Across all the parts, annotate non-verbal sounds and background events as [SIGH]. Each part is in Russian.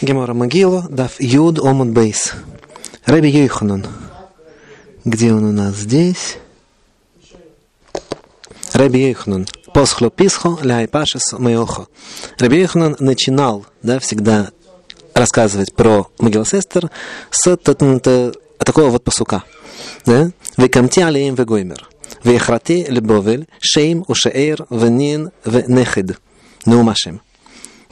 Гемора Могилу, дав Юд Омут Бейс. Раби Йоханан. Где он у нас здесь? Раби Йоханан. Посхло писхо ляй пашес меохо. Раби Йоханан начинал да, всегда рассказывать про Могилу Сестер с такого вот посука. Да? Векамти алеем вегоймер. Вехрати лебовель шейм ушеэр венин венехид. Неумашем.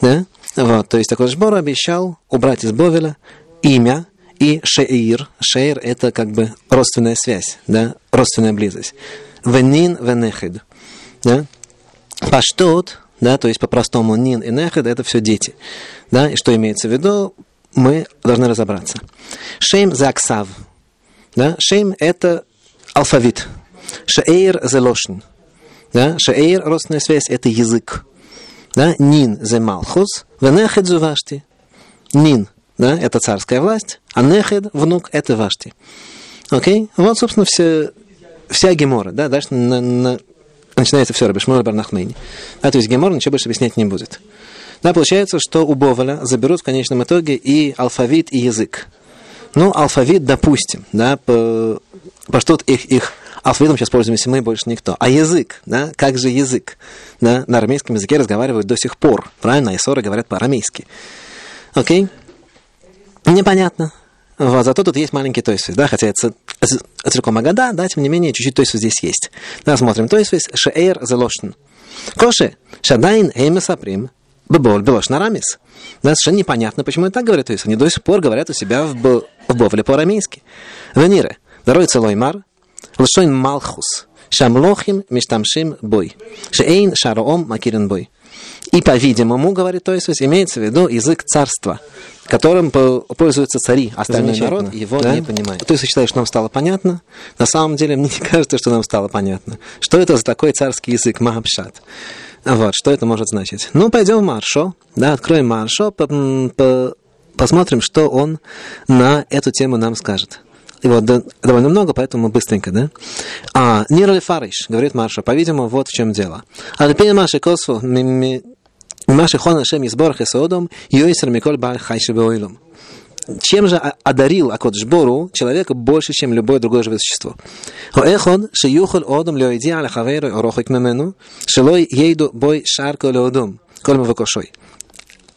Да? Вот, то есть такой Шбор обещал убрать из Бовеля имя и Шеир. Шеир – это как бы родственная связь, да, родственная близость. Венин венехид. Да? Паштот, да, то есть по-простому нин и нехед – это все дети. Да? И что имеется в виду, мы должны разобраться. Шейм заксав. Да? Шейм – это алфавит. Шеир – зелошн. Да? Шеир – родственная связь – это язык. Да? Нин зе Малхус, венехед Вашти. Нин, да, это царская власть, а Нехед, внук, это Вашти. Окей? Вот, собственно, все, вся Гемора, да, дальше на, на, начинается все, Рабишмор Барнахмейни. Да, то есть Гемор ничего больше объяснять не будет. Да, получается, что у Боваля заберут в конечном итоге и алфавит, и язык. Ну, алфавит, допустим, да, по, по что их, их алфавитом сейчас пользуемся мы, больше никто. А язык, да, как же язык? Да, на арамейском языке разговаривают до сих пор, правильно? Айсоры говорят по-арамейски. Окей? Непонятно. Вот, зато тут есть маленький тойсвис, да, хотя это целиком агада, да, тем не менее, чуть-чуть тойсвис здесь есть. Да, смотрим. Тойсвис шеэр залошн. Коше, шадайн эймесаприм, бебол белош нарамис. Да, совершенно непонятно, почему это так говорят. То есть они до сих пор говорят у себя в, в Бовле по-арамейски. Венire, дарой целой мар, לשון מלכוס, שהמלוכים משתמשים бой, שאין шароом макирен бой. И, по-видимому, говорит Тойсус, имеется в виду язык царства, которым пользуются цари, остальной народ его да? не понимает. То есть считает, что нам стало понятно. На самом деле, мне не [LAUGHS] кажется, что нам стало понятно. Что это за такой царский язык Махабшат? Вот, что это может значить? Ну, пойдем в Маршо, да, откроем Маршо, по -по посмотрим, что он на эту тему нам скажет. Его довольно много, поэтому быстренько, да? А, Нирли Фариш, говорит Марша, по-видимому, вот в чем дело. Альпин Маши Косфу, Маши Хона Шем Изборах и Содом, Йойсер Миколь Баль Хайши Беоилум. Чем же одарил Акот Жбору человека больше, чем любое другое живое существо? Оэхон шиюхол одом леоиди аля хаверу орохик мемену, шелой ейду бой шарко леодом, кольма вакошой.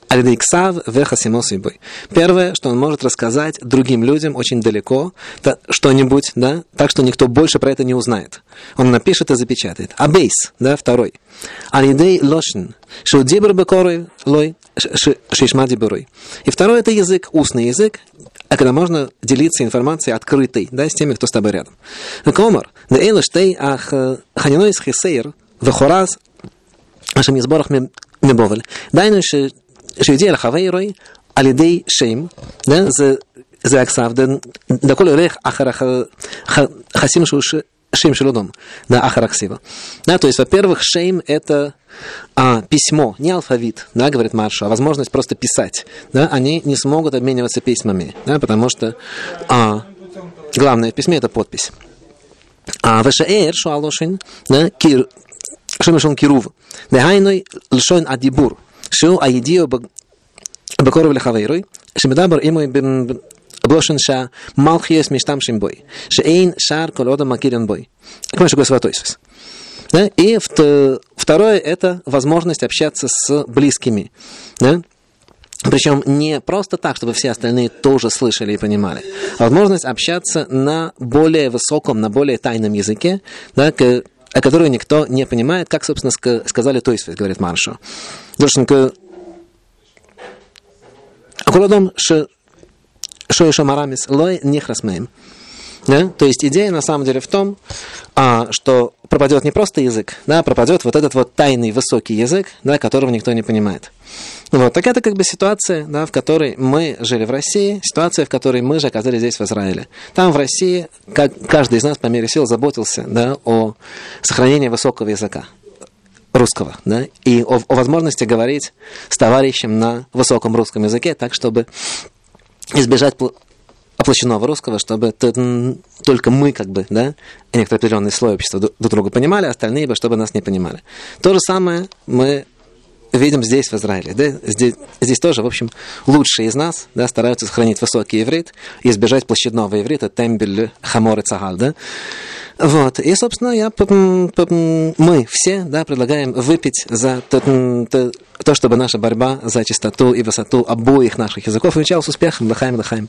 Альдейксав вехасимо судьбой. Первое, что он может рассказать другим людям очень далеко что-нибудь, да, так что никто больше про это не узнает. Он напишет и запечатает. Абейс, да, второй. Алидей лошн. Шудибр бекорой лой шишма диберой. И второй это язык, устный язык, а когда можно делиться информацией открытой, да, с теми, кто с тобой рядом. Комар, да эйлаштей ах э, ханинойс хисейр, вехораз, ашем изборах мебовель. Дайну שיודע לחברוי על ידי שם, זה, זה הכסף, דכל הולך אחר חסים שהוא Шем Шелудом, да, Ахараксива. Да, то есть, во-первых, Шейм – это а, письмо, не алфавит, да, говорит Марша, а возможность просто писать. Да, они не смогут обмениваться письмами, да, потому что а, главное в письме – это подпись. А Вешаэр Шуалошин, да, Кир, Шемешон Кирув, Дехайной Лшон Адибур, Шиу Аидио Бакоров Лехавейрой, Шемидабр Имой Бен Блошен Ша, Малхиес Мештамшим Бой, эйн Шар Колода Макирен Бой. Как мы Сватойсис. Да? И второе – это возможность общаться с близкими. Да? Причем не просто так, чтобы все остальные тоже слышали и понимали, возможность общаться на более высоком, на более тайном языке, да, а которую никто не понимает, как, собственно, сказали то есть, говорит Маршо. Душенко Акуладом Шоиша Марамис Лой Нехрасмеем. Да? То есть идея на самом деле в том, а, что пропадет не просто язык, да, пропадет вот этот вот тайный высокий язык, да, которого никто не понимает. Вот, так это как бы ситуация, да, в которой мы жили в России, ситуация, в которой мы же оказались здесь, в Израиле. Там, в России, как каждый из нас по мере сил заботился да, о сохранении высокого языка русского, да, и о, о возможности говорить с товарищем на высоком русском языке, так, чтобы избежать оплощенного русского, чтобы только мы, как бы, да, и некоторый определенный слой общества друг друга понимали, а остальные бы, чтобы нас не понимали. То же самое мы видим здесь, в Израиле. Да? Здесь, здесь тоже, в общем, лучшие из нас да, стараются сохранить высокий иврит и избежать площадного иврита, тембель, хамор и цагаль. Да? Вот. И, собственно, я, мы все да, предлагаем выпить за то, то, то, чтобы наша борьба за чистоту и высоту обоих наших языков увенчалась успехом. Лахаем, лахаем.